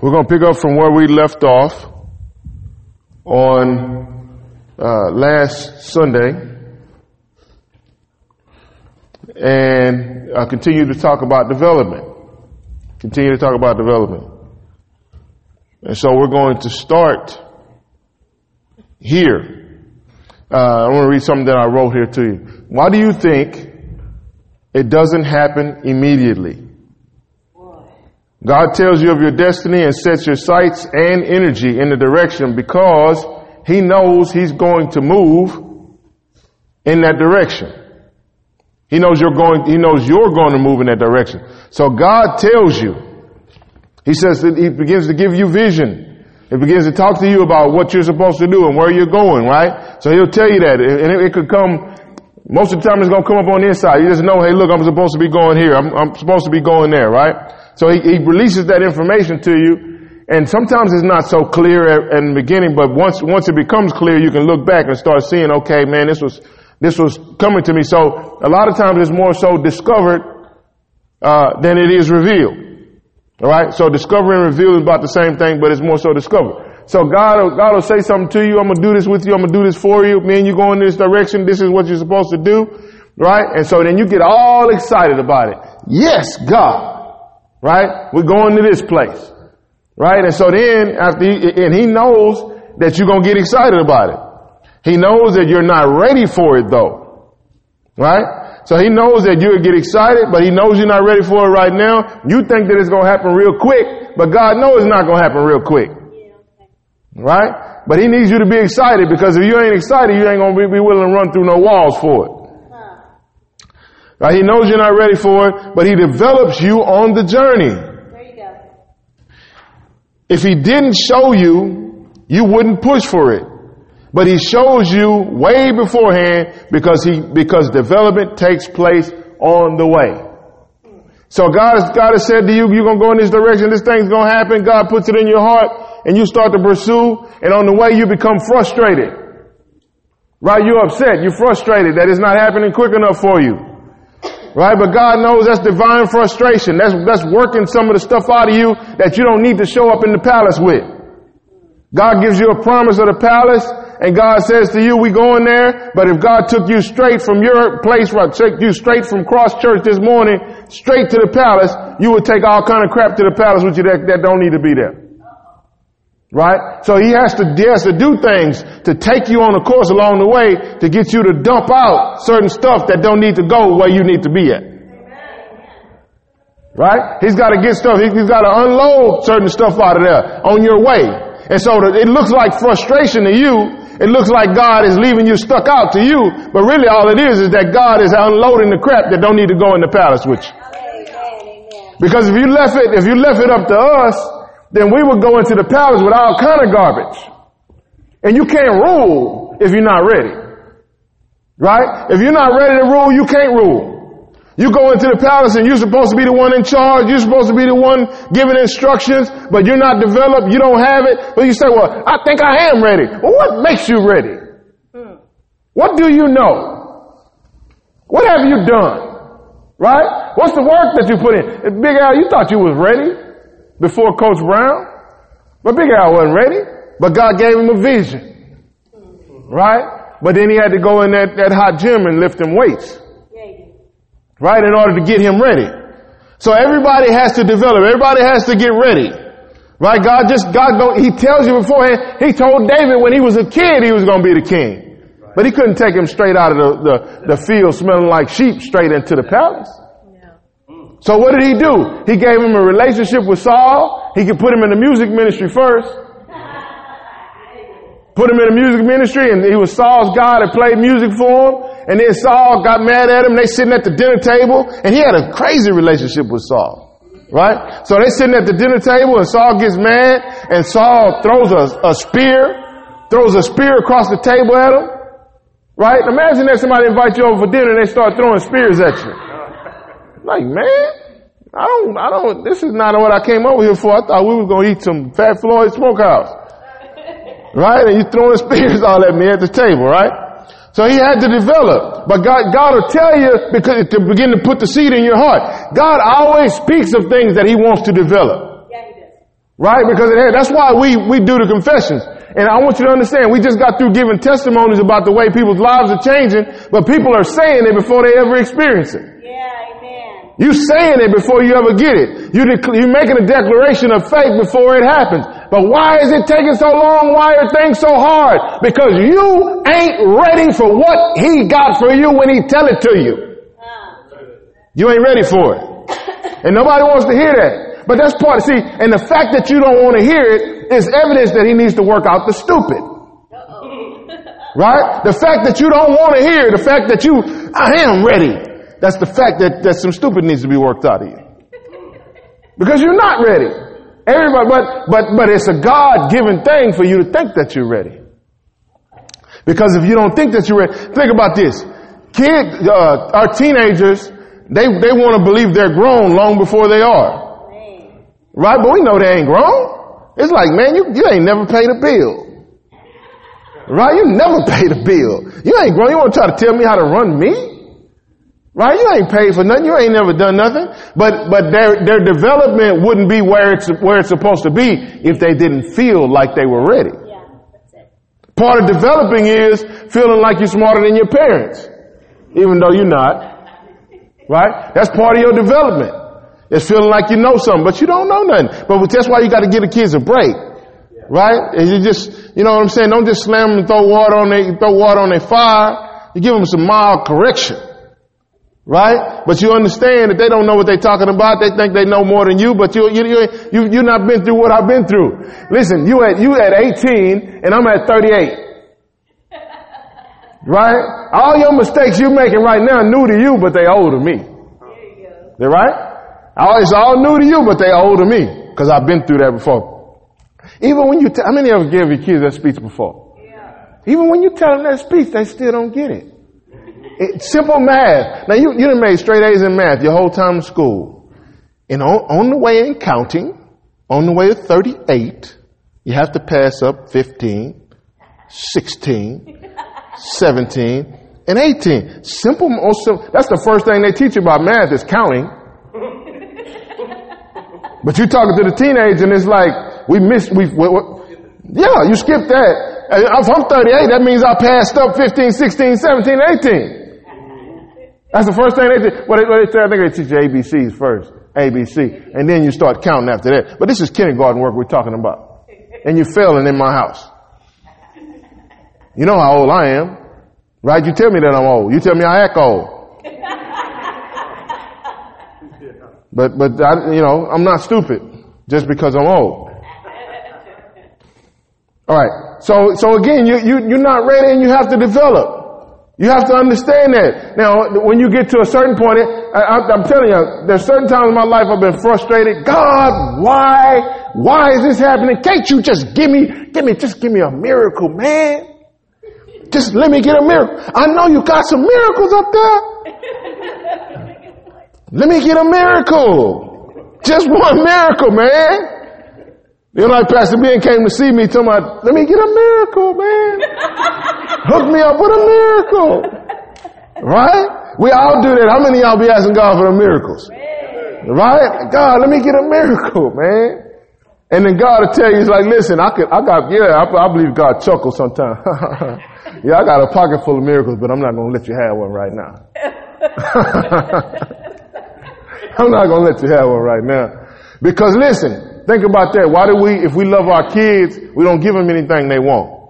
We're going to pick up from where we left off on uh, last Sunday and uh, continue to talk about development. Continue to talk about development. And so we're going to start here. Uh, I want to read something that I wrote here to you. Why do you think it doesn't happen immediately? God tells you of your destiny and sets your sights and energy in the direction because He knows He's going to move in that direction. He knows you're going, He knows you're going to move in that direction. So God tells you, He says that He begins to give you vision. He begins to talk to you about what you're supposed to do and where you're going, right? So He'll tell you that. And it, it could come, most of the time it's going to come up on the inside. You just know, hey, look, I'm supposed to be going here. I'm, I'm supposed to be going there, right? So he, he releases that information to you, and sometimes it's not so clear in the beginning, but once once it becomes clear, you can look back and start seeing, okay, man, this was this was coming to me. So a lot of times it's more so discovered uh, than it is revealed. All right. So discovery and reveal is about the same thing, but it's more so discovered. So God, will, God will say something to you. I'm gonna do this with you. I'm gonna do this for you. Man, you go in this direction. This is what you're supposed to do. Right? And so then you get all excited about it. Yes, God. Right? We're going to this place. Right? And so then after he, and he knows that you're going to get excited about it. He knows that you're not ready for it though. Right? So he knows that you'll get excited, but he knows you're not ready for it right now. You think that it's going to happen real quick, but God knows it's not going to happen real quick. Right? But he needs you to be excited because if you ain't excited, you ain't going to be willing to run through no walls for it. Right? He knows you're not ready for it, but he develops you on the journey. There you go. If he didn't show you, you wouldn't push for it. But he shows you way beforehand because he, because development takes place on the way. So God has, God has said to you, you're going to go in this direction, this thing's going to happen. God puts it in your heart and you start to pursue and on the way you become frustrated. Right? You're upset. You're frustrated that it's not happening quick enough for you. Right? But God knows that's divine frustration. That's, that's working some of the stuff out of you that you don't need to show up in the palace with. God gives you a promise of the palace and God says to you, we going there, but if God took you straight from your place, right, took you straight from Cross Church this morning, straight to the palace, you would take all kind of crap to the palace with you that, that don't need to be there. Right? So he has to, he has to do things to take you on a course along the way to get you to dump out certain stuff that don't need to go where you need to be at. Right? He's got to get stuff, he's got to unload certain stuff out of there on your way. And so it looks like frustration to you. It looks like God is leaving you stuck out to you, but really all it is is that God is unloading the crap that don't need to go in the palace with you. Because if you left it, if you left it up to us, then we would go into the palace with all kind of garbage. And you can't rule if you're not ready. Right? If you're not ready to rule, you can't rule. You go into the palace and you're supposed to be the one in charge. You're supposed to be the one giving instructions, but you're not developed. You don't have it. But you say, well, I think I am ready. Well, what makes you ready? What do you know? What have you done? Right? What's the work that you put in? Big Al, you thought you was ready before Coach Brown. But Big Al wasn't ready. But God gave him a vision. Right? But then he had to go in that, that hot gym and lift them weights. Right? In order to get him ready. So everybody has to develop. Everybody has to get ready. Right? God just, God don't, he tells you beforehand, he told David when he was a kid he was going to be the king. But he couldn't take him straight out of the, the, the field smelling like sheep straight into the palace. So what did he do? He gave him a relationship with Saul. He could put him in the music ministry first. Put him in the music ministry and he was Saul's guy that played music for him. And then Saul got mad at him. They sitting at the dinner table and he had a crazy relationship with Saul. Right? So they sitting at the dinner table and Saul gets mad and Saul throws a, a spear, throws a spear across the table at him. Right? Imagine that somebody invite you over for dinner and they start throwing spears at you. Like, man, I don't, I don't, this is not what I came over here for. I thought we were going to eat some Fat Floyd Smokehouse. right? And you throwing spears all at me at the table, right? So he had to develop. But God, God will tell you because to begin to put the seed in your heart. God always speaks of things that he wants to develop. Yeah, he does. Right? Because it that's why we, we do the confessions. And I want you to understand, we just got through giving testimonies about the way people's lives are changing, but people are saying it before they ever experience it. You saying it before you ever get it. You dec- you're making a declaration of faith before it happens. But why is it taking so long? Why are things so hard? Because you ain't ready for what he got for you when he tell it to you. You ain't ready for it. And nobody wants to hear that. But that's part, of, see, and the fact that you don't want to hear it is evidence that he needs to work out the stupid. Right? The fact that you don't want to hear, the fact that you, I am ready. That's the fact that, that some stupid needs to be worked out of you. Because you're not ready. Everybody, but, but, but it's a God-given thing for you to think that you're ready. Because if you don't think that you're ready, think about this. Kid, uh, our teenagers, they, they want to believe they're grown long before they are. Right? But we know they ain't grown. It's like, man, you, you ain't never paid a bill. Right? You never paid a bill. You ain't grown. You want to try to tell me how to run me? Right? You ain't paid for nothing. You ain't never done nothing. But, but their, their development wouldn't be where it's, where it's supposed to be if they didn't feel like they were ready. Yeah, that's it. Part of developing is feeling like you're smarter than your parents, even though you're not. Right? That's part of your development. It's feeling like you know something, but you don't know nothing. But that's why you got to give the kids a break. Right? And you just, you know what I'm saying? Don't just slam them and throw water on their, throw water on their fire. You give them some mild correction. Right? But you understand that they don't know what they're talking about. They think they know more than you, but you, you, you, you, you not been through what I've been through. Listen, you at, you at 18 and I'm at 38. Right? All your mistakes you're making right now are new to you, but they old to me. They right? All- It's all new to you, but they old to me. Cause I've been through that before. Even when you, t- how many of you gave your kids that speech before? Even when you tell them that speech, they still don't get it. It- simple math. Now you, you done made straight A's in math your whole time in school. And on, on the way in counting, on the way to 38, you have to pass up 15, 16, 17, and 18. Simple, most sim- that's the first thing they teach you about math is counting. But you're talking to the teenager and it's like, we missed, we, we, we yeah, you skipped that. If I'm 38, that means I passed up 15, 16, 17, 18. That's the first thing they did. They, they, I think they teach you ABCs first. ABC. And then you start counting after that. But this is kindergarten work we're talking about. And you're failing in my house. You know how old I am. Right? You tell me that I'm old. You tell me I act old. But, but I, you know, I'm not stupid just because I'm old. All right. So, so again, you, you, you're not ready and you have to develop. You have to understand that. Now, when you get to a certain point, I, I'm telling you, there's certain times in my life I've been frustrated. God, why? Why is this happening? Can't you just give me, give me, just give me a miracle, man? Just let me get a miracle. I know you got some miracles up there. Let me get a miracle. Just one miracle, man. You know, like Pastor Ben came to see me, talking about, let me get a miracle, man. Hook me up with a miracle. Right? We all do that. How many of y'all be asking God for the miracles? Right? God, let me get a miracle, man. And then God will tell you, he's like, listen, I could, I got, yeah, I, I believe God chuckles sometimes. yeah, I got a pocket full of miracles, but I'm not going to let you have one right now. I'm not going to let you have one right now. Because listen, think about that. Why do we, if we love our kids, we don't give them anything they want?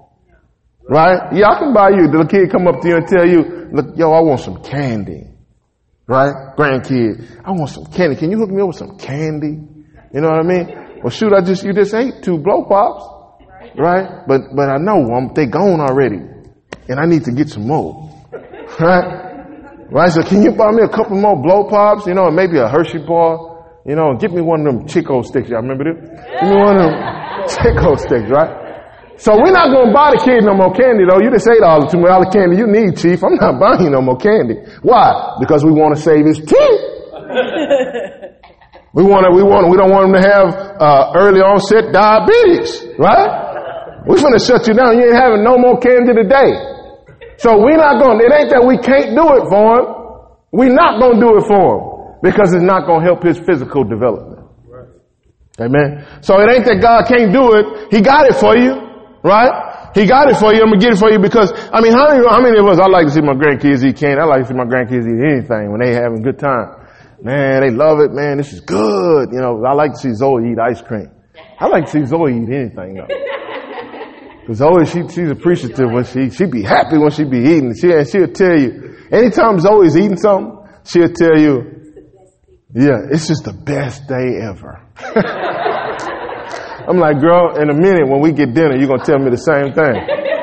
Right? Yeah, I can buy you. The kid come up to you and tell you, look, yo, I want some candy. Right? Grandkid, I want some candy. Can you hook me up with some candy? You know what I mean? Well, shoot, I just, you just ate two blow pops. Right? But, but I know I'm, they gone already. And I need to get some more. Right? Right? So can you buy me a couple more blow pops? You know, and maybe a Hershey bar? You know, get me one of them Chick-O-Sticks. Y'all remember them? Give me one of them Chick-O-Sticks, right? So we're not going to buy the kid no more candy though. You just ate all the two all the candy you need, chief. I'm not buying you no more candy. Why? Because we want to save his teeth. we want to, we want, we don't want him to have, uh, early onset diabetes, right? We're going to shut you down. You ain't having no more candy today. So we're not going, it ain't that we can't do it for him. We're not going to do it for him because it's not going to help his physical development. Amen. So it ain't that God can't do it. He got it for you, right? He got it for you. I'm gonna get it for you because, I mean, how many, how many of us, I like to see my grandkids eat candy. I like to see my grandkids eat anything when they having a good time. Man, they love it. Man, this is good. You know, I like to see Zoe eat ice cream. I like to see Zoe eat anything though. Cause Zoe, she, she's appreciative when she, she be happy when she be eating. She, and she'll tell you, anytime Zoe's eating something, she'll tell you, yeah, it's just the best day ever. I'm like, girl, in a minute when we get dinner, you're gonna tell me the same thing.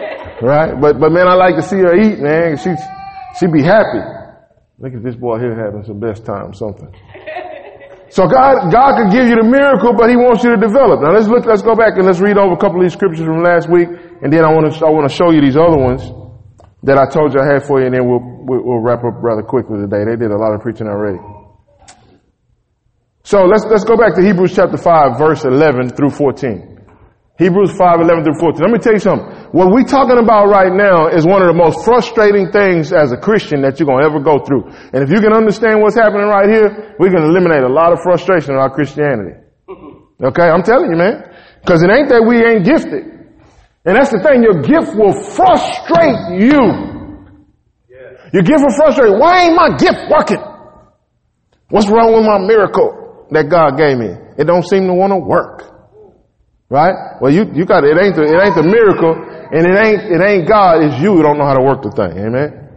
Right? But, but man, I like to see her eat, man. She, she be happy. Look at this boy here having some best time, something. So God, God could give you the miracle, but He wants you to develop. Now let's look, let's go back and let's read over a couple of these scriptures from last week, and then I want to, I want to show you these other ones that I told you I had for you, and then we'll, we'll, we'll wrap up rather quickly today. They did a lot of preaching already. So let's, let's go back to Hebrews chapter 5, verse 11 through 14. Hebrews 5, 11 through 14. Let me tell you something. What we're talking about right now is one of the most frustrating things as a Christian that you're going to ever go through. And if you can understand what's happening right here, we can eliminate a lot of frustration in our Christianity. Okay? I'm telling you, man. Cause it ain't that we ain't gifted. And that's the thing. Your gift will frustrate you. Your gift will frustrate. Why ain't my gift working? What's wrong with my miracle that God gave me? It don't seem to want to work. Right? Well, you, you got, it ain't the, it ain't the miracle and it ain't, it ain't God, it's you who don't know how to work the thing. Amen?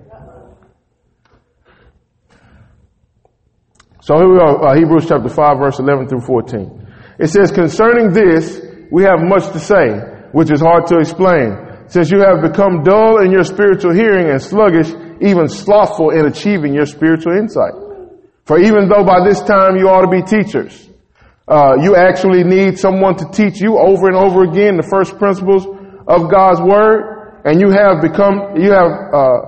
So here we are, uh, Hebrews chapter 5 verse 11 through 14. It says, concerning this, we have much to say, which is hard to explain. Since you have become dull in your spiritual hearing and sluggish, even slothful in achieving your spiritual insight. For even though by this time you ought to be teachers, uh, you actually need someone to teach you over and over again the first principles of God's word, and you have become, you have, uh,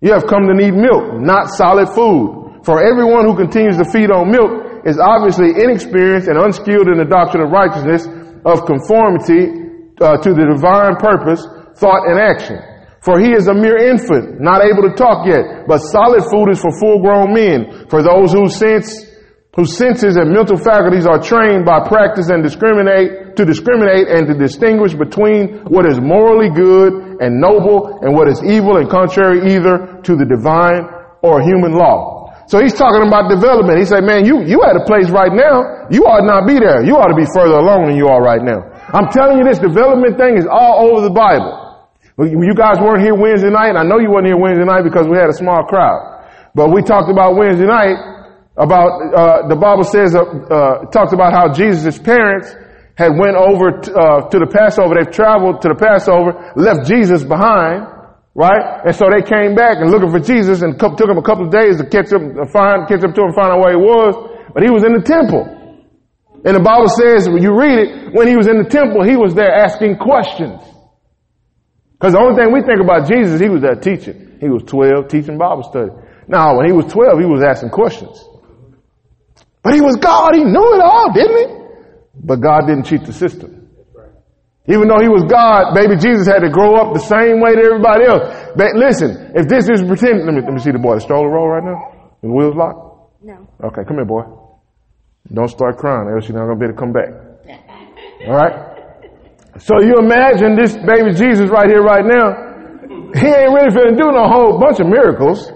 you have come to need milk, not solid food. For everyone who continues to feed on milk is obviously inexperienced and unskilled in the doctrine of righteousness, of conformity uh, to the divine purpose, thought, and action. For he is a mere infant, not able to talk yet, but solid food is for full grown men, for those whose sense whose senses and mental faculties are trained by practice and discriminate, to discriminate and to distinguish between what is morally good and noble and what is evil and contrary either to the divine or human law. So he's talking about development. He said, man, you, you at a place right now, you ought not be there. You ought to be further along than you are right now. I'm telling you this development thing is all over the Bible. You guys weren't here Wednesday night, I know you weren't here Wednesday night because we had a small crowd. But we talked about Wednesday night about uh, the Bible says uh, uh, talks about how Jesus' parents had went over t- uh, to the Passover. They've traveled to the Passover, left Jesus behind, right? And so they came back and looking for Jesus, and co- took him a couple of days to catch up, to find, catch up to him, find out where he was. But he was in the temple, and the Bible says when you read it, when he was in the temple, he was there asking questions. Because the only thing we think about Jesus, he was that teacher. He was 12 teaching Bible study. Now, when he was 12, he was asking questions. But he was God. He knew it all, didn't he? But God didn't cheat the system. Even though he was God, baby Jesus had to grow up the same way that everybody else. But listen, if this is pretend, let me, let me see the boy. The stroller roll right now? The wheels locked? No. Okay, come here, boy. Don't start crying, else you're not gonna be able to come back. Alright? So you imagine this baby Jesus right here, right now. He ain't really finna do no whole bunch of miracles.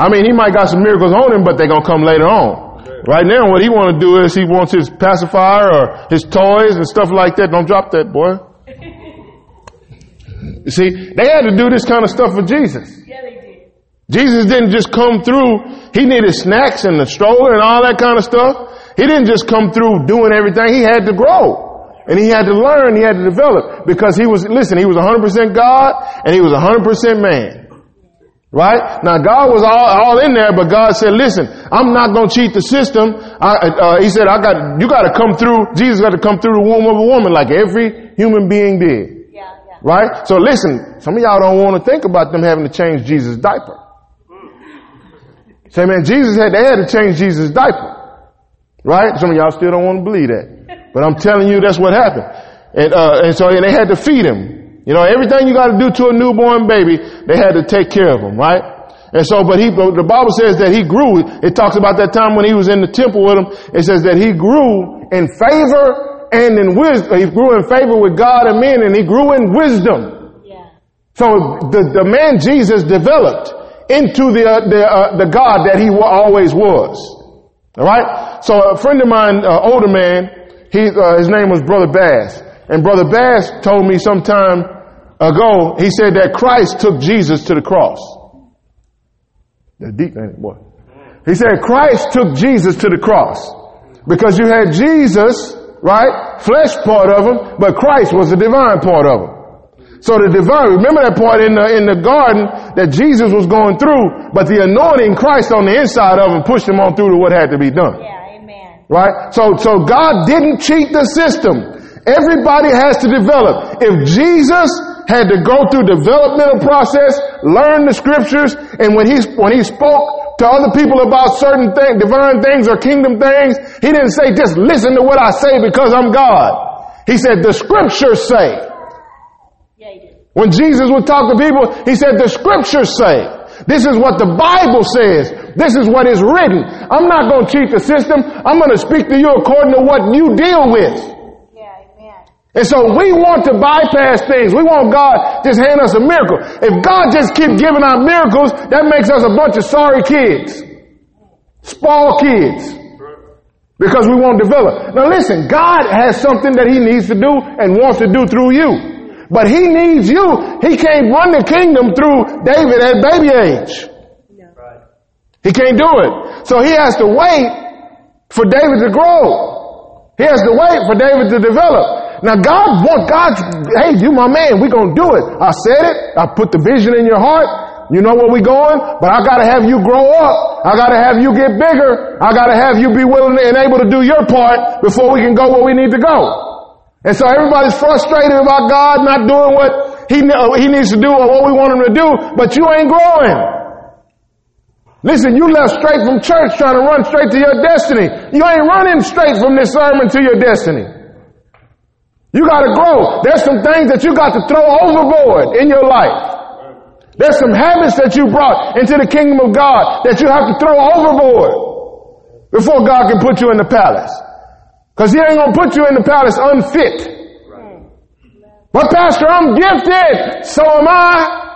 I mean, he might got some miracles on him, but they're gonna come later on. Right now, what he want to do is he wants his pacifier or his toys and stuff like that. Don't drop that, boy. You see, they had to do this kind of stuff for Jesus. Yeah, they did. Jesus didn't just come through. He needed snacks and the stroller and all that kind of stuff. He didn't just come through doing everything. He had to grow. And he had to learn, he had to develop. Because he was, listen, he was 100% God and he was 100% man. Right? Now God was all, all in there, but God said, listen, I'm not going to cheat the system. I, uh, he said, I got, you got to come through, Jesus got to come through the womb of a woman like every human being did. Yeah, yeah. Right? So listen, some of y'all don't want to think about them having to change Jesus' diaper. Say, man, Jesus had, they had to change Jesus' diaper. Right? Some of y'all still don't want to believe that. But I'm telling you, that's what happened. And, uh, and so, and they had to feed him. You know, everything you got to do to a newborn baby, they had to take care of him, right? And so, but he, the Bible says that he grew. It talks about that time when he was in the temple with him. It says that he grew in favor and in wisdom. He grew in favor with God and men and he grew in wisdom. Yeah. So the, the man Jesus developed into the, uh, the, uh, the God that he always was. Alright? So a friend of mine, uh, older man, he, uh, his name was Brother Bass. And Brother Bass told me some time ago, he said that Christ took Jesus to the cross. That's deep, ain't it, boy? He said Christ took Jesus to the cross. Because you had Jesus, right? Flesh part of him, but Christ was the divine part of him. So the divine, remember that part in the, in the garden that Jesus was going through, but the anointing Christ on the inside of him pushed him on through to what had to be done. Yeah. Right? So, so God didn't cheat the system. Everybody has to develop. If Jesus had to go through developmental process, learn the scriptures, and when he, when he spoke to other people about certain things, divine things or kingdom things, he didn't say, just listen to what I say because I'm God. He said, the scriptures say. Yeah, he did. When Jesus would talk to people, he said, the scriptures say. This is what the Bible says. This is what is written. I'm not going to cheat the system. I'm going to speak to you according to what you deal with. Yeah, amen. And so we want to bypass things. We want God just hand us a miracle. If God just keep giving out miracles, that makes us a bunch of sorry kids. Spoiled kids. Because we won't develop. Now listen, God has something that He needs to do and wants to do through you. But He needs you. He can't run the kingdom through David at baby age. He can't do it. So He has to wait for David to grow. He has to wait for David to develop. Now God want God, hey, you my man, we gonna do it. I said it. I put the vision in your heart. You know where we going, but I gotta have you grow up. I gotta have you get bigger. I gotta have you be willing and able to do your part before we can go where we need to go. And so everybody's frustrated about God not doing what he, uh, he needs to do or what we want him to do, but you ain't growing. Listen, you left straight from church trying to run straight to your destiny. You ain't running straight from this sermon to your destiny. You gotta grow. There's some things that you got to throw overboard in your life. There's some habits that you brought into the kingdom of God that you have to throw overboard before God can put you in the palace. Cause he ain't gonna put you in the palace unfit. But pastor, I'm gifted. So am I.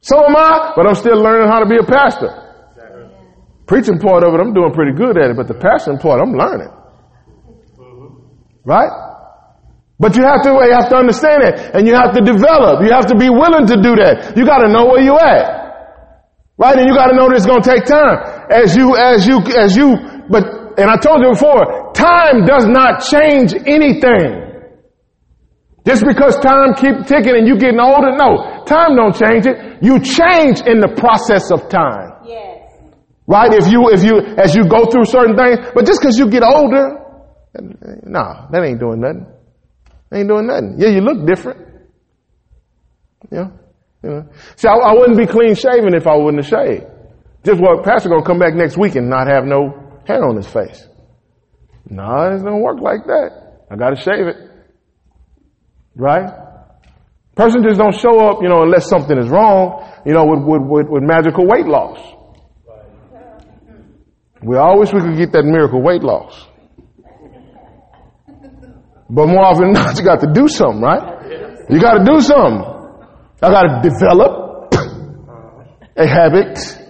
So am I, but I'm still learning how to be a pastor. Preaching part of it, I'm doing pretty good at it, but the pastoring part, I'm learning. Right? But you have to, you have to understand it, and you have to develop. You have to be willing to do that. You gotta know where you at. Right? And you gotta know that it's gonna take time. As you, as you, as you, but, and I told you before, time does not change anything. Just because time keep ticking and you getting older, no, time don't change it. You change in the process of time. Yes. Right? If you, if you, as you go through certain things, but just because you get older, no, that ain't doing nothing. Ain't doing nothing. Yeah, you look different. Yeah. You know. See, I, I wouldn't be clean shaven if I wouldn't have shaved. Just what pastor gonna come back next week and not have no hair on his face. No, it don't work like that. I gotta shave it. Right? Person just don't show up, you know, unless something is wrong, you know, with, with, with, with magical weight loss. We all wish we could get that miracle weight loss. But more often than not, you got to do something, right? You got to do something. I got to develop a habit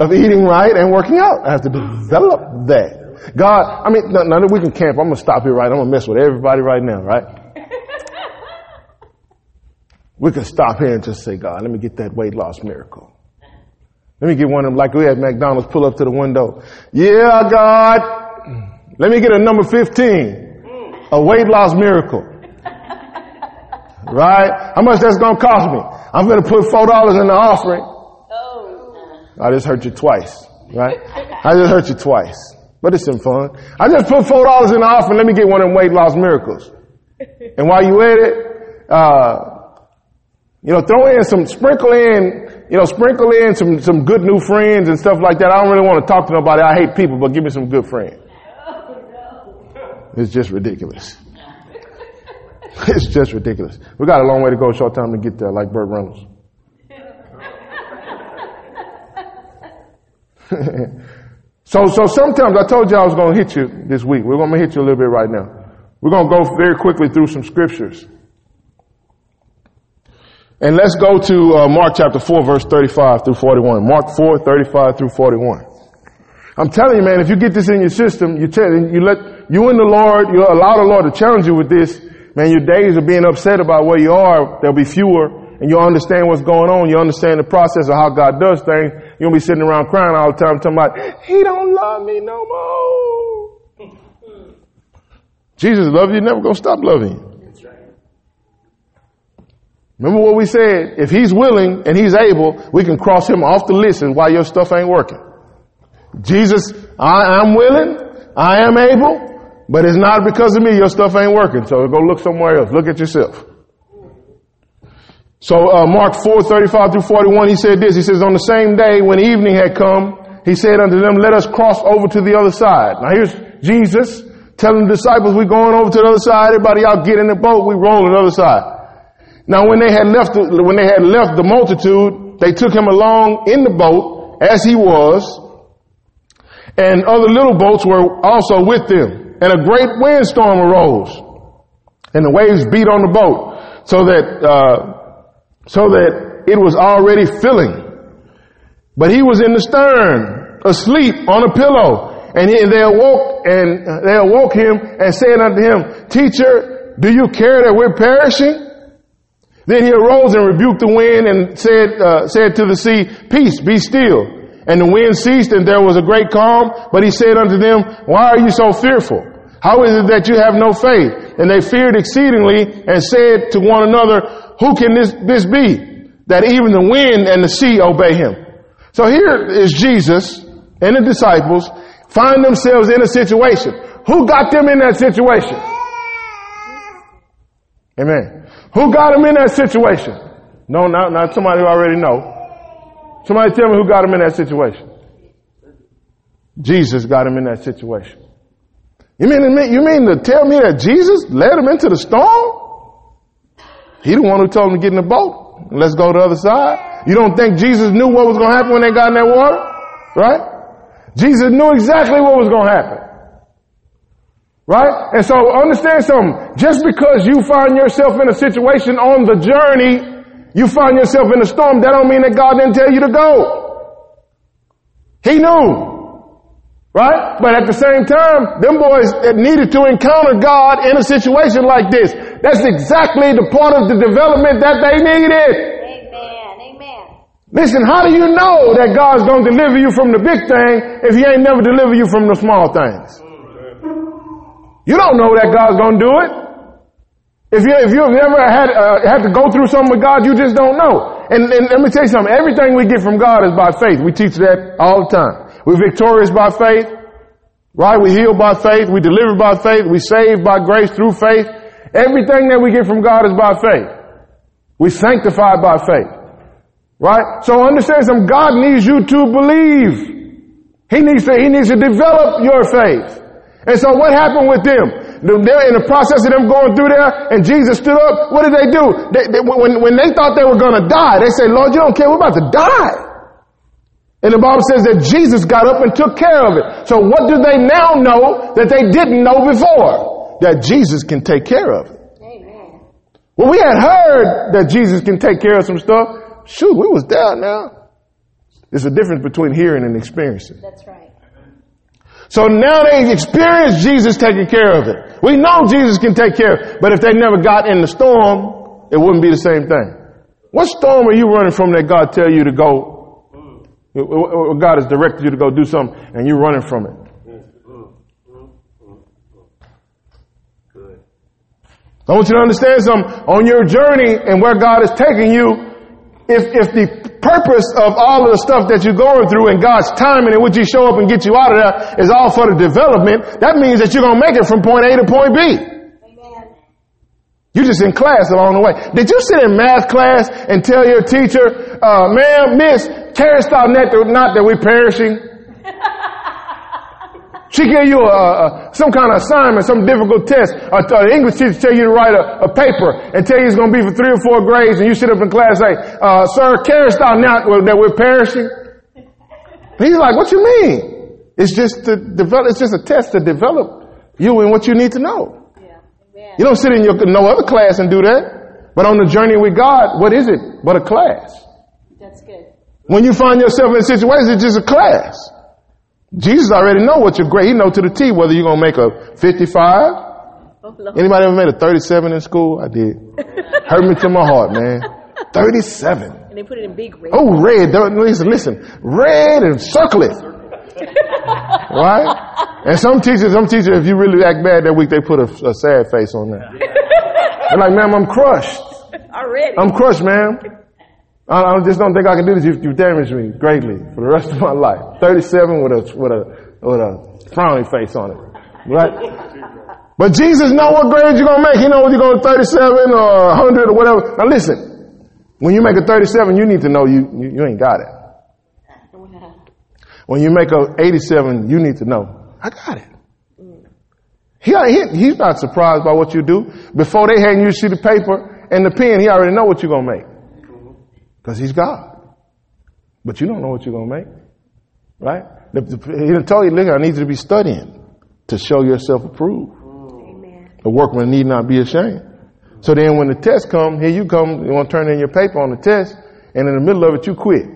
of eating right and working out. I have to develop that. God, I mean, now that we can camp, I'm going to stop here right. I'm going to mess with everybody right now, right? We can stop here and just say, God, let me get that weight loss miracle. Let me get one of them like we had McDonald's pull up to the window. Yeah, God. Let me get a number 15. A weight loss miracle. Right? How much that's gonna cost me? I'm gonna put four dollars in the offering. I just hurt you twice. Right? I just hurt you twice. But it's some fun. I just put four dollars in the offering. Let me get one of them weight loss miracles. And while you at it, uh, you know, throw in some, sprinkle in, you know, sprinkle in some, some good new friends and stuff like that. I don't really want to talk to nobody. I hate people, but give me some good friends. It's just ridiculous. It's just ridiculous. We got a long way to go, short time to get there, like Burt Reynolds. so, so sometimes I told you I was going to hit you this week. We're going to hit you a little bit right now. We're going to go very quickly through some scriptures. And let's go to uh, Mark chapter 4 verse 35 through 41. Mark 4, 35 through 41. I'm telling you, man, if you get this in your system, you tell, you let, you and the Lord, you allow the Lord to challenge you with this, man, your days of being upset about where you are, there'll be fewer, and you'll understand what's going on. You understand the process of how God does things. You won't be sitting around crying all the time talking about, He don't love me no more. Jesus loves you, never gonna stop loving you. Remember what we said? If he's willing and he's able, we can cross him off the list and why your stuff ain't working. Jesus, I am willing, I am able, but it's not because of me your stuff ain't working. So go look somewhere else. Look at yourself. So uh, Mark 4, 35 through 41, he said this. He says, on the same day when evening had come, he said unto them, let us cross over to the other side. Now here's Jesus telling the disciples, we're going over to the other side. Everybody out get in the boat. We roll to the other side. Now when they had left, the, when they had left the multitude, they took him along in the boat as he was, and other little boats were also with them. And a great windstorm arose, and the waves beat on the boat, so that uh, so that it was already filling. But he was in the stern, asleep on a pillow, and, he, and they awoke and they awoke him and said unto him, "Teacher, do you care that we're perishing?" Then he arose and rebuked the wind and said, uh, said to the sea, peace, be still. And the wind ceased and there was a great calm. But he said unto them, why are you so fearful? How is it that you have no faith? And they feared exceedingly and said to one another, who can this, this be? That even the wind and the sea obey him. So here is Jesus and the disciples find themselves in a situation. Who got them in that situation? Amen. Who got them in that situation? No, not, not somebody who already know. Somebody tell me who got them in that situation. Jesus got him in that situation. You mean, you mean to tell me that Jesus led him into the storm? He the one who told him to get in the boat. Let's go to the other side. You don't think Jesus knew what was going to happen when they got in that water? Right? Jesus knew exactly what was going to happen. Right? And so understand something. Just because you find yourself in a situation on the journey, you find yourself in a storm, that don't mean that God didn't tell you to go. He knew. Right? But at the same time, them boys needed to encounter God in a situation like this. That's exactly the part of the development that they needed. Amen. Amen. Listen, how do you know that God's going to deliver you from the big thing if he ain't never deliver you from the small things? You don't know that God's going to do it. If you if you've never had uh, had to go through something with God, you just don't know. And, and let me tell you something. Everything we get from God is by faith. We teach that all the time. We're victorious by faith, right? We heal by faith. We deliver by faith. We save by grace through faith. Everything that we get from God is by faith. We sanctified by faith, right? So understand some God needs you to believe. He needs to he needs to develop your faith. And so what happened with them? They're in the process of them going through there and Jesus stood up. What did they do? They, they, when, when they thought they were going to die, they said, Lord, you don't care. We're about to die. And the Bible says that Jesus got up and took care of it. So what do they now know that they didn't know before? That Jesus can take care of it. Amen. Well, we had heard that Jesus can take care of some stuff. Shoot, we was there now. There's a difference between hearing and experiencing. That's right. So now they experience Jesus taking care of it. We know Jesus can take care of it, but if they never got in the storm, it wouldn't be the same thing. What storm are you running from that God tell you to go? God has directed you to go do something and you're running from it. I want you to understand something. On your journey and where God is taking you, if, if the purpose of all of the stuff that you're going through and God's timing in which He show up and get you out of there is all for the development, that means that you're going to make it from point A to point B. You just in class along the way. Did you sit in math class and tell your teacher, uh, ma'am, miss, carest thou not that we're perishing? She gave you a, a, some kind of assignment, some difficult test. An English teacher tell you to write a, a, paper and tell you it's going to be for three or four grades, and you sit up in class and say, uh, "Sir, carest thou not that we're perishing?" He's like, what you mean? It's just to develop, it's just a test to develop you and what you need to know. You don't sit in your, no other class and do that. But on the journey with God, what is it but a class? That's good. When you find yourself in a situation, it's just a class. Jesus already know what your grade. He know to the T whether you're gonna make a 55. Oh, Anybody ever made a 37 in school? I did. Hurt me to my heart, man. 37. And they put it in big red. Oh, red. Don't, listen, listen. Red and circle it. right? And some teachers, some teachers, if you really act bad that week, they put a, a sad face on there. They're like, ma'am, I'm crushed. Already. I'm crushed, ma'am. I, I just don't think I can do this. You, you damaged me greatly for the rest of my life. 37 with a, with a, with a frowny face on it. Right? But Jesus know what grade you're gonna make. He know whether you're gonna 37 or 100 or whatever. Now listen, when you make a 37, you need to know you, you, you ain't got it. When you make a 87, you need to know, I got it. He, he, he's not surprised by what you do. Before they hand you a sheet of paper and the pen, he already know what you're gonna make. Cause he's God. But you don't know what you're gonna make. Right? The, the, he done told you, look, I need you to be studying to show yourself approved. Amen. The workman need not be ashamed. So then when the test come, here you come, you want to turn in your paper on the test, and in the middle of it you quit.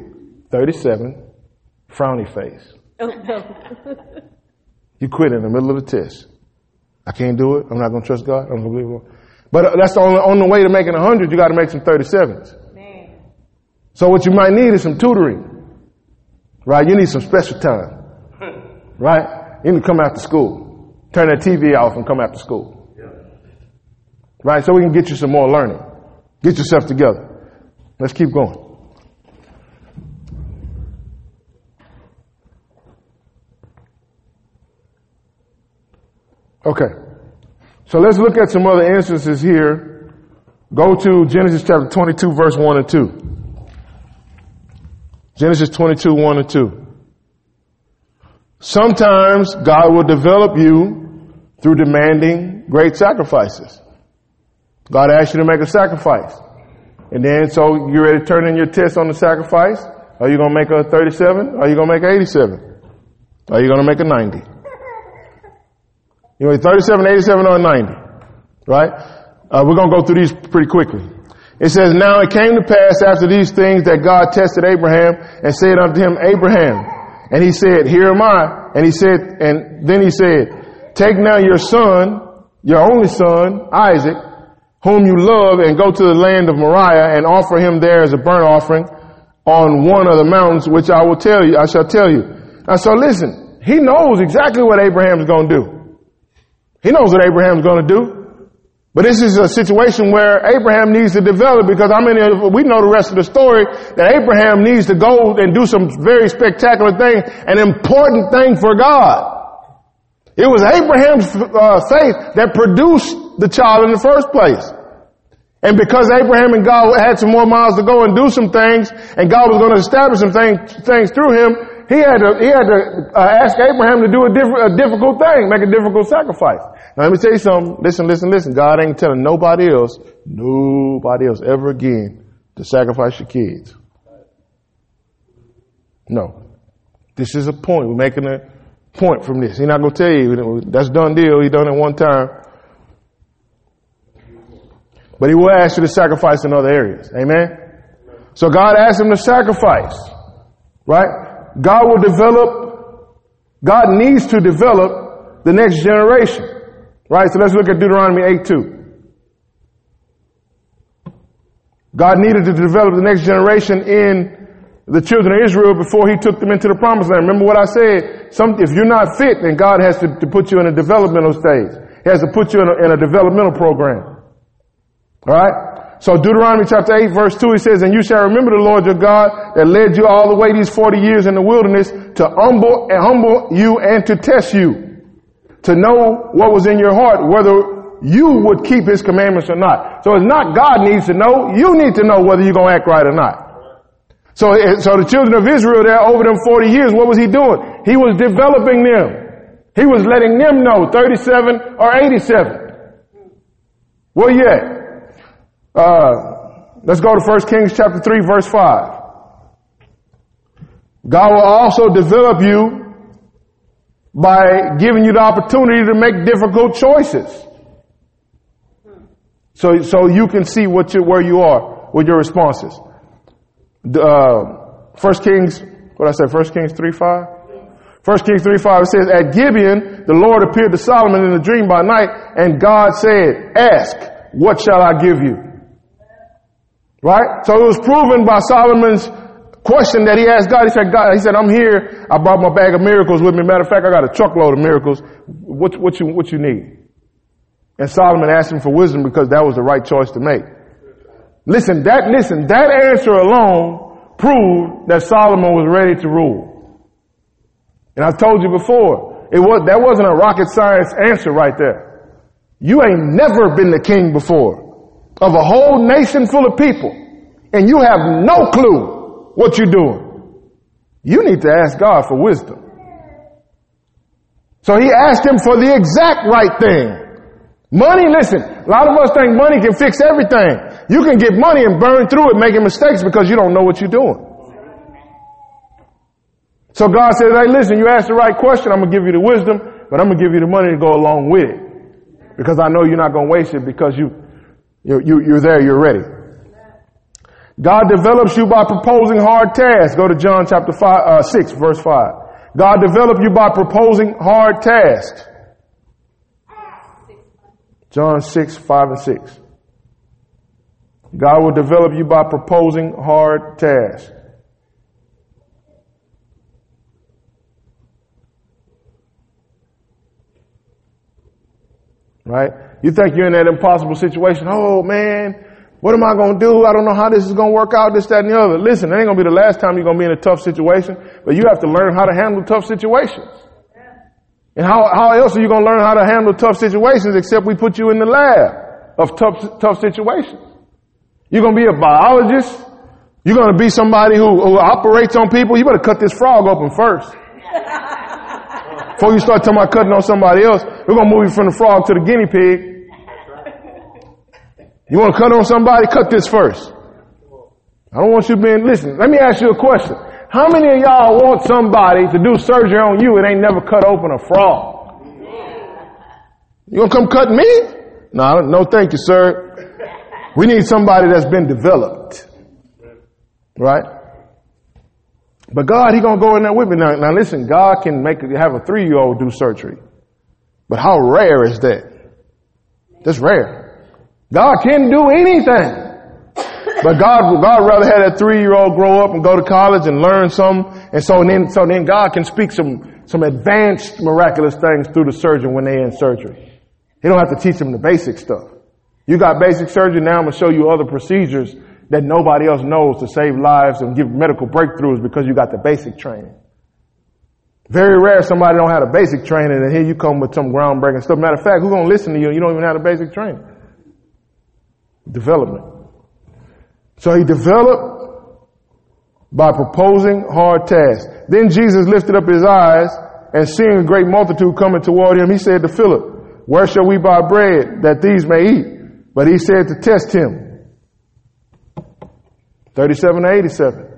37, frowny face. Oh, no. You quit in the middle of the test. I can't do it. I'm not going to trust God. I'm going to believe Him. But uh, that's the only, only way to making 100, you got to make some 37s. Man. So what you might need is some tutoring. Right? You need some special time. Right? You need to come after school. Turn that TV off and come after school. Right? So we can get you some more learning. Get yourself together. Let's keep going. Okay. So let's look at some other instances here. Go to Genesis chapter 22 verse 1 and 2. Genesis 22, 1 and 2. Sometimes God will develop you through demanding great sacrifices. God asks you to make a sacrifice. And then, so you're ready to turn in your test on the sacrifice. Are you going to make a 37? Are you going to make a 87? Are you going to make a 90? You know, 37, 87, or 90. Right? Uh, we're going to go through these pretty quickly. It says, Now it came to pass after these things that God tested Abraham and said unto him, Abraham. And he said, Here am I. And he said, and then he said, Take now your son, your only son, Isaac, whom you love, and go to the land of Moriah and offer him there as a burnt offering on one of the mountains, which I will tell you, I shall tell you. And so listen, he knows exactly what Abraham's going to do. He knows what Abraham's going to do. But this is a situation where Abraham needs to develop because I mean, we know the rest of the story that Abraham needs to go and do some very spectacular thing, an important thing for God. It was Abraham's uh, faith that produced the child in the first place. And because Abraham and God had some more miles to go and do some things, and God was going to establish some things, things through him, he had to, he had to uh, ask Abraham to do a, diff- a difficult thing, make a difficult sacrifice. Now let me tell you something. Listen, listen, listen. God ain't telling nobody else, nobody else ever again to sacrifice your kids. No. This is a point. We're making a point from this. He's not going to tell you that's done deal. He done it one time. But he will ask you to sacrifice in other areas. Amen. So God asked him to sacrifice. Right? God will develop, God needs to develop the next generation. Right? So let's look at Deuteronomy 8 2. God needed to develop the next generation in the children of Israel before he took them into the promised land. Remember what I said? Some, if you're not fit, then God has to, to put you in a developmental stage. He has to put you in a, in a developmental program. Alright? So Deuteronomy chapter 8 verse 2, he says, And you shall remember the Lord your God that led you all the way these 40 years in the wilderness to humble and humble you and to test you. To know what was in your heart, whether you would keep his commandments or not. So it's not God needs to know, you need to know whether you're going to act right or not. So, eh, so the children of Israel there over them 40 years, what was he doing? He was developing them. He was letting them know 37 or 87. Well, yeah. Uh, let's go to 1 Kings chapter 3 verse 5. God will also develop you by giving you the opportunity to make difficult choices. So, so you can see what you, where you are with your responses. Uh, First Kings, what I say, First Kings 3 5? First Kings 3 5 it says, At Gibeon, the Lord appeared to Solomon in a dream by night, and God said, Ask, what shall I give you? Right? So it was proven by Solomon's question that he asked God. He said, God, he said, I'm here. I brought my bag of miracles with me. Matter of fact, I got a truckload of miracles. What, what you, what you need? And Solomon asked him for wisdom because that was the right choice to make. Listen, that, listen, that answer alone proved that Solomon was ready to rule. And I've told you before, it was, that wasn't a rocket science answer right there. You ain't never been the king before of a whole nation full of people and you have no clue what you're doing. You need to ask God for wisdom. So he asked him for the exact right thing. Money, listen, a lot of us think money can fix everything. You can get money and burn through it making mistakes because you don't know what you're doing. So God says, hey, listen, you asked the right question. I'm going to give you the wisdom, but I'm going to give you the money to go along with it. Because I know you're not going to waste it because you, you're, you, you're there, you're ready. God develops you by proposing hard tasks. Go to John chapter five, uh, 6, verse 5. God developed you by proposing hard tasks. John 6, 5 and 6. God will develop you by proposing hard tasks. Right? You think you're in that impossible situation. Oh man, what am I going to do? I don't know how this is going to work out, this, that, and the other. Listen, it ain't going to be the last time you're going to be in a tough situation, but you have to learn how to handle tough situations. And how, how else are you going to learn how to handle tough situations except we put you in the lab of tough, tough situations? You're going to be a biologist. You're going to be somebody who, who operates on people. You better cut this frog open first. Before you start talking about cutting on somebody else, we're going to move you from the frog to the guinea pig. You want to cut on somebody? Cut this first. I don't want you being, listen, let me ask you a question. How many of y'all want somebody to do surgery on you and ain't never cut open a frog? You gonna come cut me? No, no thank you, sir. We need somebody that's been developed. Right? But God, He gonna go in there with me. Now, now listen, God can make, have a three-year-old do surgery. But how rare is that? That's rare. God can do anything. But God, God rather had that three-year-old grow up and go to college and learn some, and so then, so then God can speak some, some advanced miraculous things through the surgeon when they're in surgery. He don't have to teach them the basic stuff. You got basic surgery, now I'm gonna show you other procedures that nobody else knows to save lives and give medical breakthroughs because you got the basic training. Very rare somebody don't have a basic training and here you come with some groundbreaking stuff. Matter of fact, who's gonna listen to you? You don't even have a basic training. Development. So he developed by proposing hard tasks. Then Jesus lifted up his eyes and seeing a great multitude coming toward him, he said to Philip, where shall we buy bread that these may eat? But he said to test him. 37 to 87.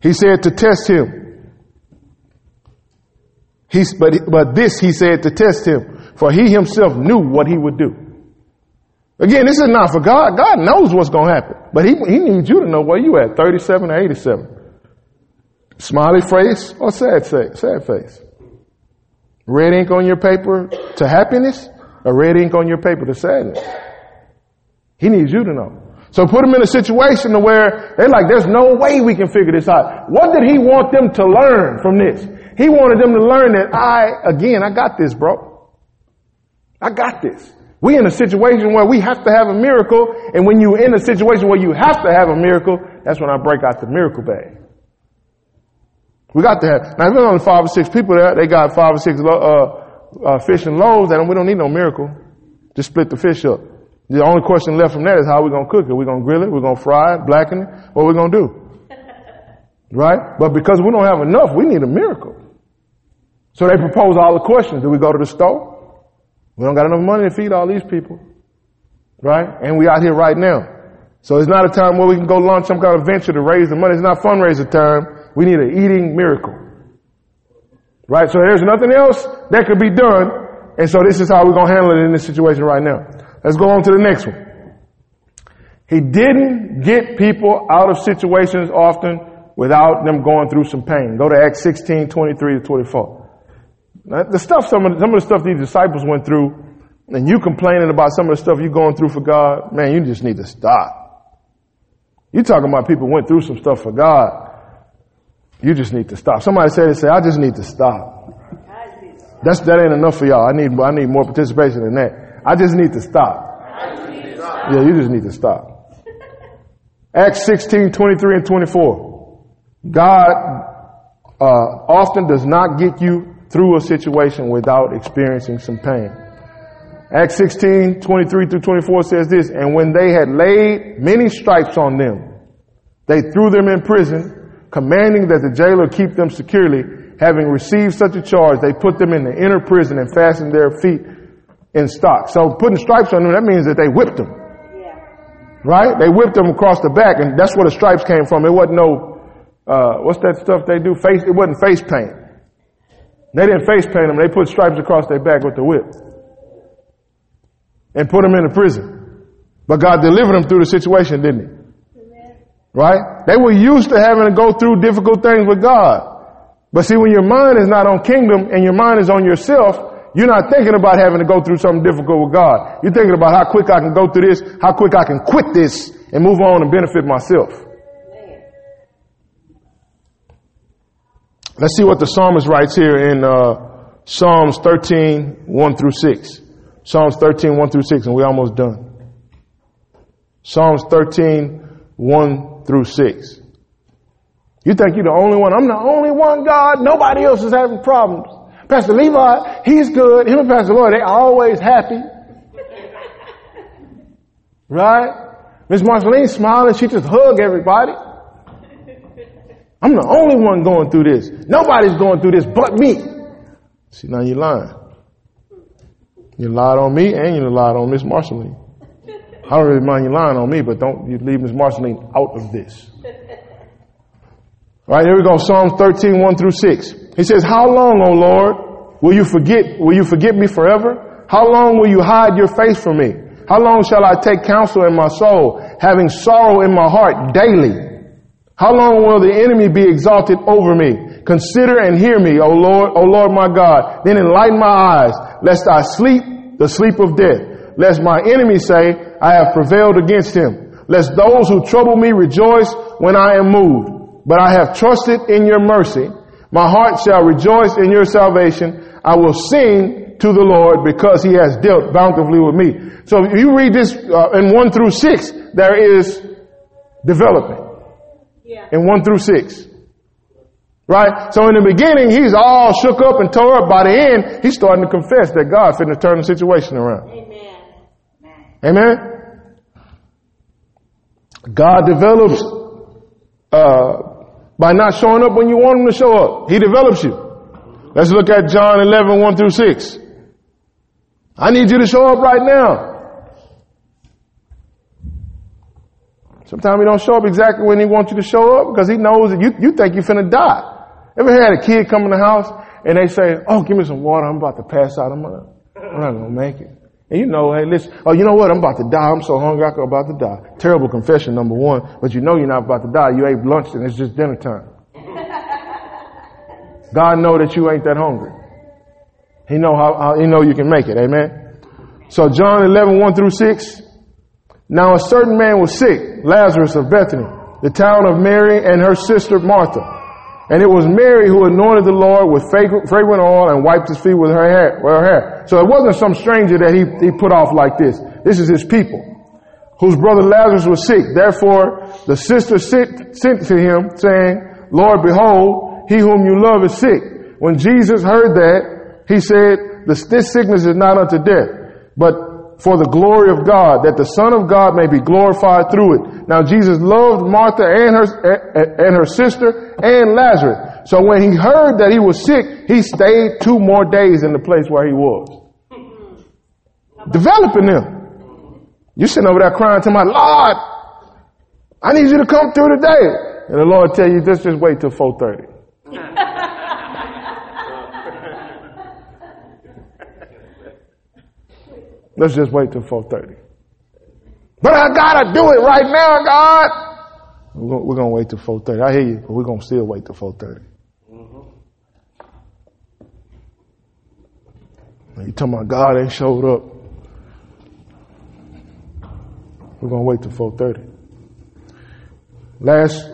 He said to test him. He, but, but this he said to test him, for he himself knew what he would do. Again, this is not for God. God knows what's going to happen. But he, he needs you to know where you at, 37 or 87. Smiley face or sad, sad face? Red ink on your paper to happiness or red ink on your paper to sadness? He needs you to know. So put them in a situation to where they're like, there's no way we can figure this out. What did he want them to learn from this? He wanted them to learn that I, again, I got this, bro. I got this. We in a situation where we have to have a miracle, and when you're in a situation where you have to have a miracle, that's when I break out the miracle bag. We got to have. Now, if there's only five or six people there, they got five or six uh, uh, fish and loaves, and we don't need no miracle. Just split the fish up. The only question left from that is how we gonna cook it. We're gonna grill it, we're gonna fry it, blacken it, what we gonna do? Right? But because we don't have enough, we need a miracle. So they propose all the questions. Do we go to the store? We don't got enough money to feed all these people. Right? And we out here right now. So it's not a time where we can go launch some kind of venture to raise the money. It's not fundraiser time. We need an eating miracle. Right? So there's nothing else that could be done. And so this is how we're going to handle it in this situation right now. Let's go on to the next one. He didn't get people out of situations often without them going through some pain. Go to Acts 16, 23 to 24. The stuff, some of, the, some of the stuff these disciples went through, and you complaining about some of the stuff you're going through for God, man, you just need to stop. You talking about people went through some stuff for God. You just need to stop. Somebody said it, say, I just need to stop. That's, that ain't enough for y'all. I need, I need more participation than that. I just need to stop. Yeah, you just need to stop. Acts 16, 23 and 24. God, uh, often does not get you through a situation without experiencing some pain. Acts 16, 23 through 24 says this, and when they had laid many stripes on them, they threw them in prison, commanding that the jailer keep them securely. Having received such a charge, they put them in the inner prison and fastened their feet in stock. So putting stripes on them, that means that they whipped them. Yeah. Right? They whipped them across the back, and that's where the stripes came from. It wasn't no, uh, what's that stuff they do? Face, it wasn't face paint. They didn't face paint them. They put stripes across their back with the whip. And put them in the prison. But God delivered them through the situation, didn't he? Right? They were used to having to go through difficult things with God. But see, when your mind is not on kingdom and your mind is on yourself, you're not thinking about having to go through something difficult with God. You're thinking about how quick I can go through this, how quick I can quit this and move on and benefit myself. Let's see what the psalmist writes here in uh, Psalms 13, 1 through 6. Psalms 13, 1 through 6, and we're almost done. Psalms 13, 1 through 6. You think you're the only one. I'm the only one, God. Nobody else is having problems. Pastor Levi, he's good. Him and Pastor Lloyd, they always happy. Right? Miss Marceline smiling. She just hug everybody. I'm the only one going through this. Nobody's going through this but me. See, now you're lying. You lied on me and you lied on Miss Marceline. I don't really mind you lying on me, but don't you leave Miss Marceline out of this. All right, here we go. Psalm 13, 1 through 6. He says, How long, O Lord, will you forget, will you forget me forever? How long will you hide your face from me? How long shall I take counsel in my soul, having sorrow in my heart daily? How long will the enemy be exalted over me? Consider and hear me, O Lord, O Lord my God. Then enlighten my eyes, lest I sleep the sleep of death. Lest my enemies say, I have prevailed against him. Lest those who trouble me rejoice when I am moved but I have trusted in your mercy. My heart shall rejoice in your salvation. I will sing to the Lord because he has dealt bountifully with me. So if you read this uh, in 1 through 6, there is development. Yeah. In 1 through 6. Right? So in the beginning, he's all shook up and tore up. By the end, he's starting to confess that God finna turn the situation around. Amen. Amen? God develops uh, by not showing up when you want him to show up. He develops you. Let's look at John 11, 1 through 6. I need you to show up right now. Sometimes he don't show up exactly when he wants you to show up because he knows that you, you think you're finna die. Ever had a kid come in the house and they say, oh, give me some water. I'm about to pass out. I'm not, I'm not to make it. And you know, hey, listen, oh, you know what? I'm about to die. I'm so hungry. I'm about to die. Terrible confession, number one. But you know you're not about to die. You ate lunch and it's just dinner time. God know that you ain't that hungry. He know how, how he know you can make it. Amen. So John 11, 1 through 6. Now a certain man was sick, Lazarus of Bethany, the town of Mary and her sister Martha. And it was Mary who anointed the Lord with fragrant oil and wiped his feet with her hair. With her hair. So it wasn't some stranger that he, he put off like this. This is his people, whose brother Lazarus was sick. Therefore, the sister sent, sent to him, saying, Lord, behold, he whom you love is sick. When Jesus heard that, he said, this sickness is not unto death, but for the glory of God, that the Son of God may be glorified through it. Now Jesus loved Martha and her, and her sister and Lazarus. So when he heard that he was sick, he stayed two more days in the place where he was. Developing them. You sitting over there crying to my Lord, I need you to come through today. And the Lord tell you, just, just wait till 4.30. Let's just wait till 4.30. But I gotta do it right now, God. We're gonna, wait till 4.30. I hear you, but we're gonna still wait till 4.30. You talking about God ain't showed up. We're gonna wait till 4.30. Last,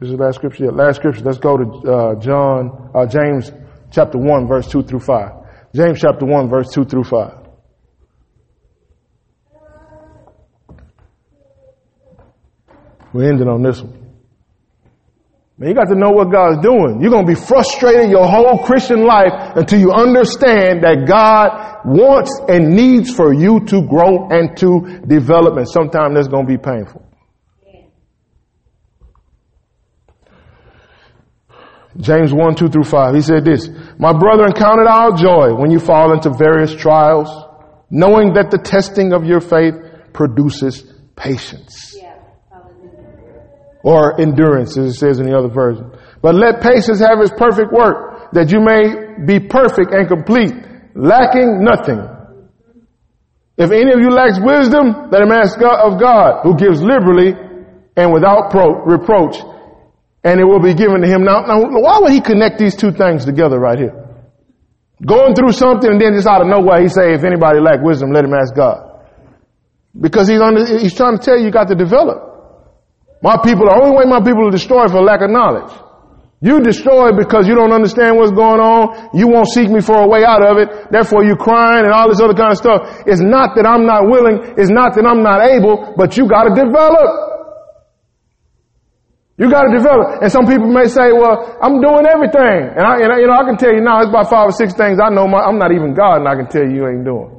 this is the last scripture. Yeah, last scripture. Let's go to uh, John, uh, James chapter 1, verse 2 through 5. James chapter 1, verse 2 through 5. We're ending on this one. Man, you got to know what God's doing. You're going to be frustrated your whole Christian life until you understand that God wants and needs for you to grow and to develop. And sometimes that's going to be painful. James 1, 2 through 5. He said this, My brethren, count it our joy when you fall into various trials, knowing that the testing of your faith produces patience or endurance, as it says in the other version. But let patience have its perfect work, that you may be perfect and complete, lacking nothing. If any of you lacks wisdom, let him ask God of God, who gives liberally and without pro- reproach, and it will be given to him. Now, now, why would he connect these two things together right here? Going through something and then just out of nowhere he say, if anybody lack wisdom, let him ask God. Because he's, under, he's trying to tell you you got to develop. My people, the only way my people are destroyed for lack of knowledge. You destroy because you don't understand what's going on. You won't seek me for a way out of it. Therefore you crying and all this other kind of stuff. It's not that I'm not willing. It's not that I'm not able, but you gotta develop. You gotta develop. And some people may say, well, I'm doing everything. And I, and I, you know, I can tell you now, it's about five or six things I know my, I'm not even God and I can tell you you ain't doing.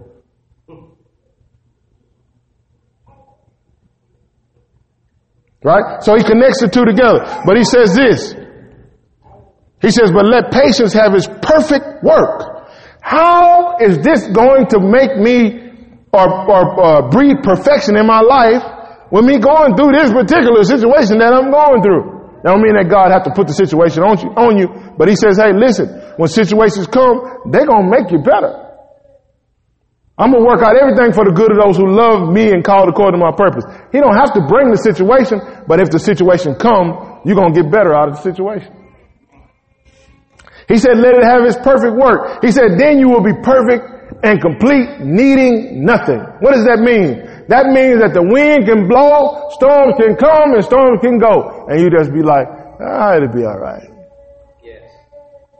Right? So he connects the two together. But he says this. He says, but let patience have its perfect work. How is this going to make me or, or uh, breed perfection in my life when me going through this particular situation that I'm going through? That don't mean that God have to put the situation on you, on you, but he says, hey, listen, when situations come, they're going to make you better. I'm gonna work out everything for the good of those who love me and called according to my purpose. He don't have to bring the situation, but if the situation come, you're gonna get better out of the situation. He said, let it have its perfect work. He said, then you will be perfect and complete, needing nothing. What does that mean? That means that the wind can blow, storms can come, and storms can go. And you just be like, ah, it'll be alright. Yes.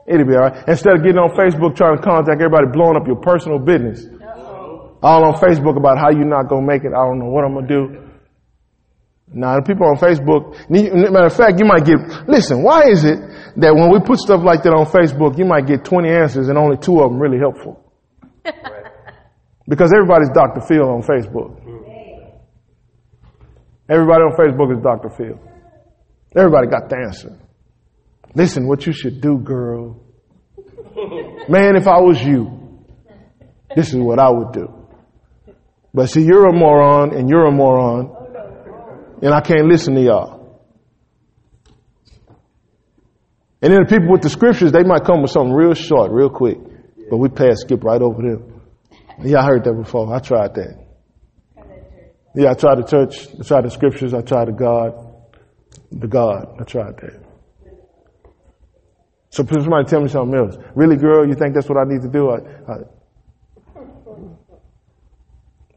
It'll be alright. Instead of getting on Facebook trying to contact everybody, blowing up your personal business all on Facebook about how you're not gonna make it. I don't know what I'm gonna do. Now, the people on Facebook, matter of fact, you might get, listen, why is it that when we put stuff like that on Facebook, you might get 20 answers and only two of them really helpful? because everybody's Dr. Phil on Facebook. Everybody on Facebook is Dr. Phil. Everybody got the answer. Listen, what you should do, girl. Man, if I was you, this is what I would do. But see, you're a moron and you're a moron. And I can't listen to y'all. And then the people with the scriptures, they might come with something real short, real quick. But we pass, skip right over them. Yeah, I heard that before. I tried that. Yeah, I tried the church. I tried the scriptures. I tried the God. The God. I tried that. So somebody tell me something else. Really, girl, you think that's what I need to do? I, I,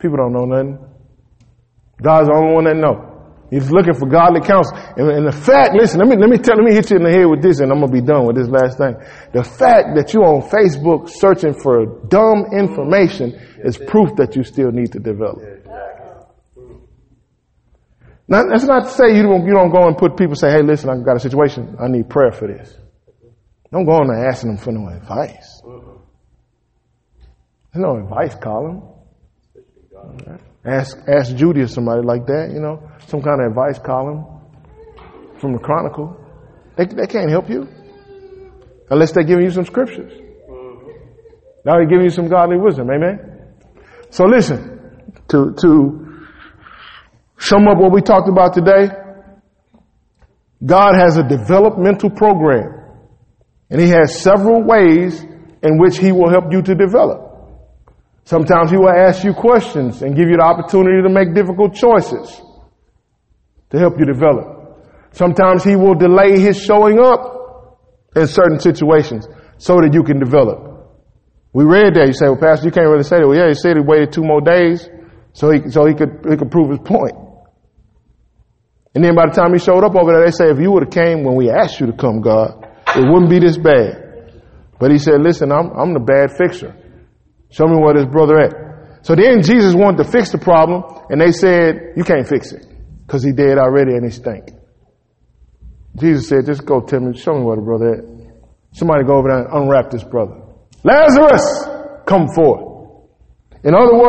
People don't know nothing. God's the only one that know. He's looking for godly counsel. And, and, the fact, listen, let me, let me tell, let me hit you in the head with this and I'm going to be done with this last thing. The fact that you're on Facebook searching for dumb information is proof that you still need to develop. Now, that's not to say you don't, you don't go and put people say, hey, listen, I've got a situation. I need prayer for this. Don't go on there asking them for no advice. There's no advice column. Ask, ask Judy or somebody like that, you know, some kind of advice column from the Chronicle. They, they can't help you unless they're giving you some scriptures. Now they're giving you some godly wisdom. Amen. So listen, to, to sum up what we talked about today, God has a developmental program and he has several ways in which he will help you to develop. Sometimes he will ask you questions and give you the opportunity to make difficult choices to help you develop. Sometimes he will delay his showing up in certain situations so that you can develop. We read that. You say, well, Pastor, you can't really say that. Well, yeah, he said he waited two more days so he, so he could, he could prove his point. And then by the time he showed up over there, they say, if you would have came when we asked you to come, God, it wouldn't be this bad. But he said, listen, I'm, I'm the bad fixer. Show me where this brother at. So then Jesus wanted to fix the problem and they said, you can't fix it because he dead already and he stink. Jesus said, just go tell me, show me where the brother at. Somebody go over there and unwrap this brother. Lazarus, come forth. In other words,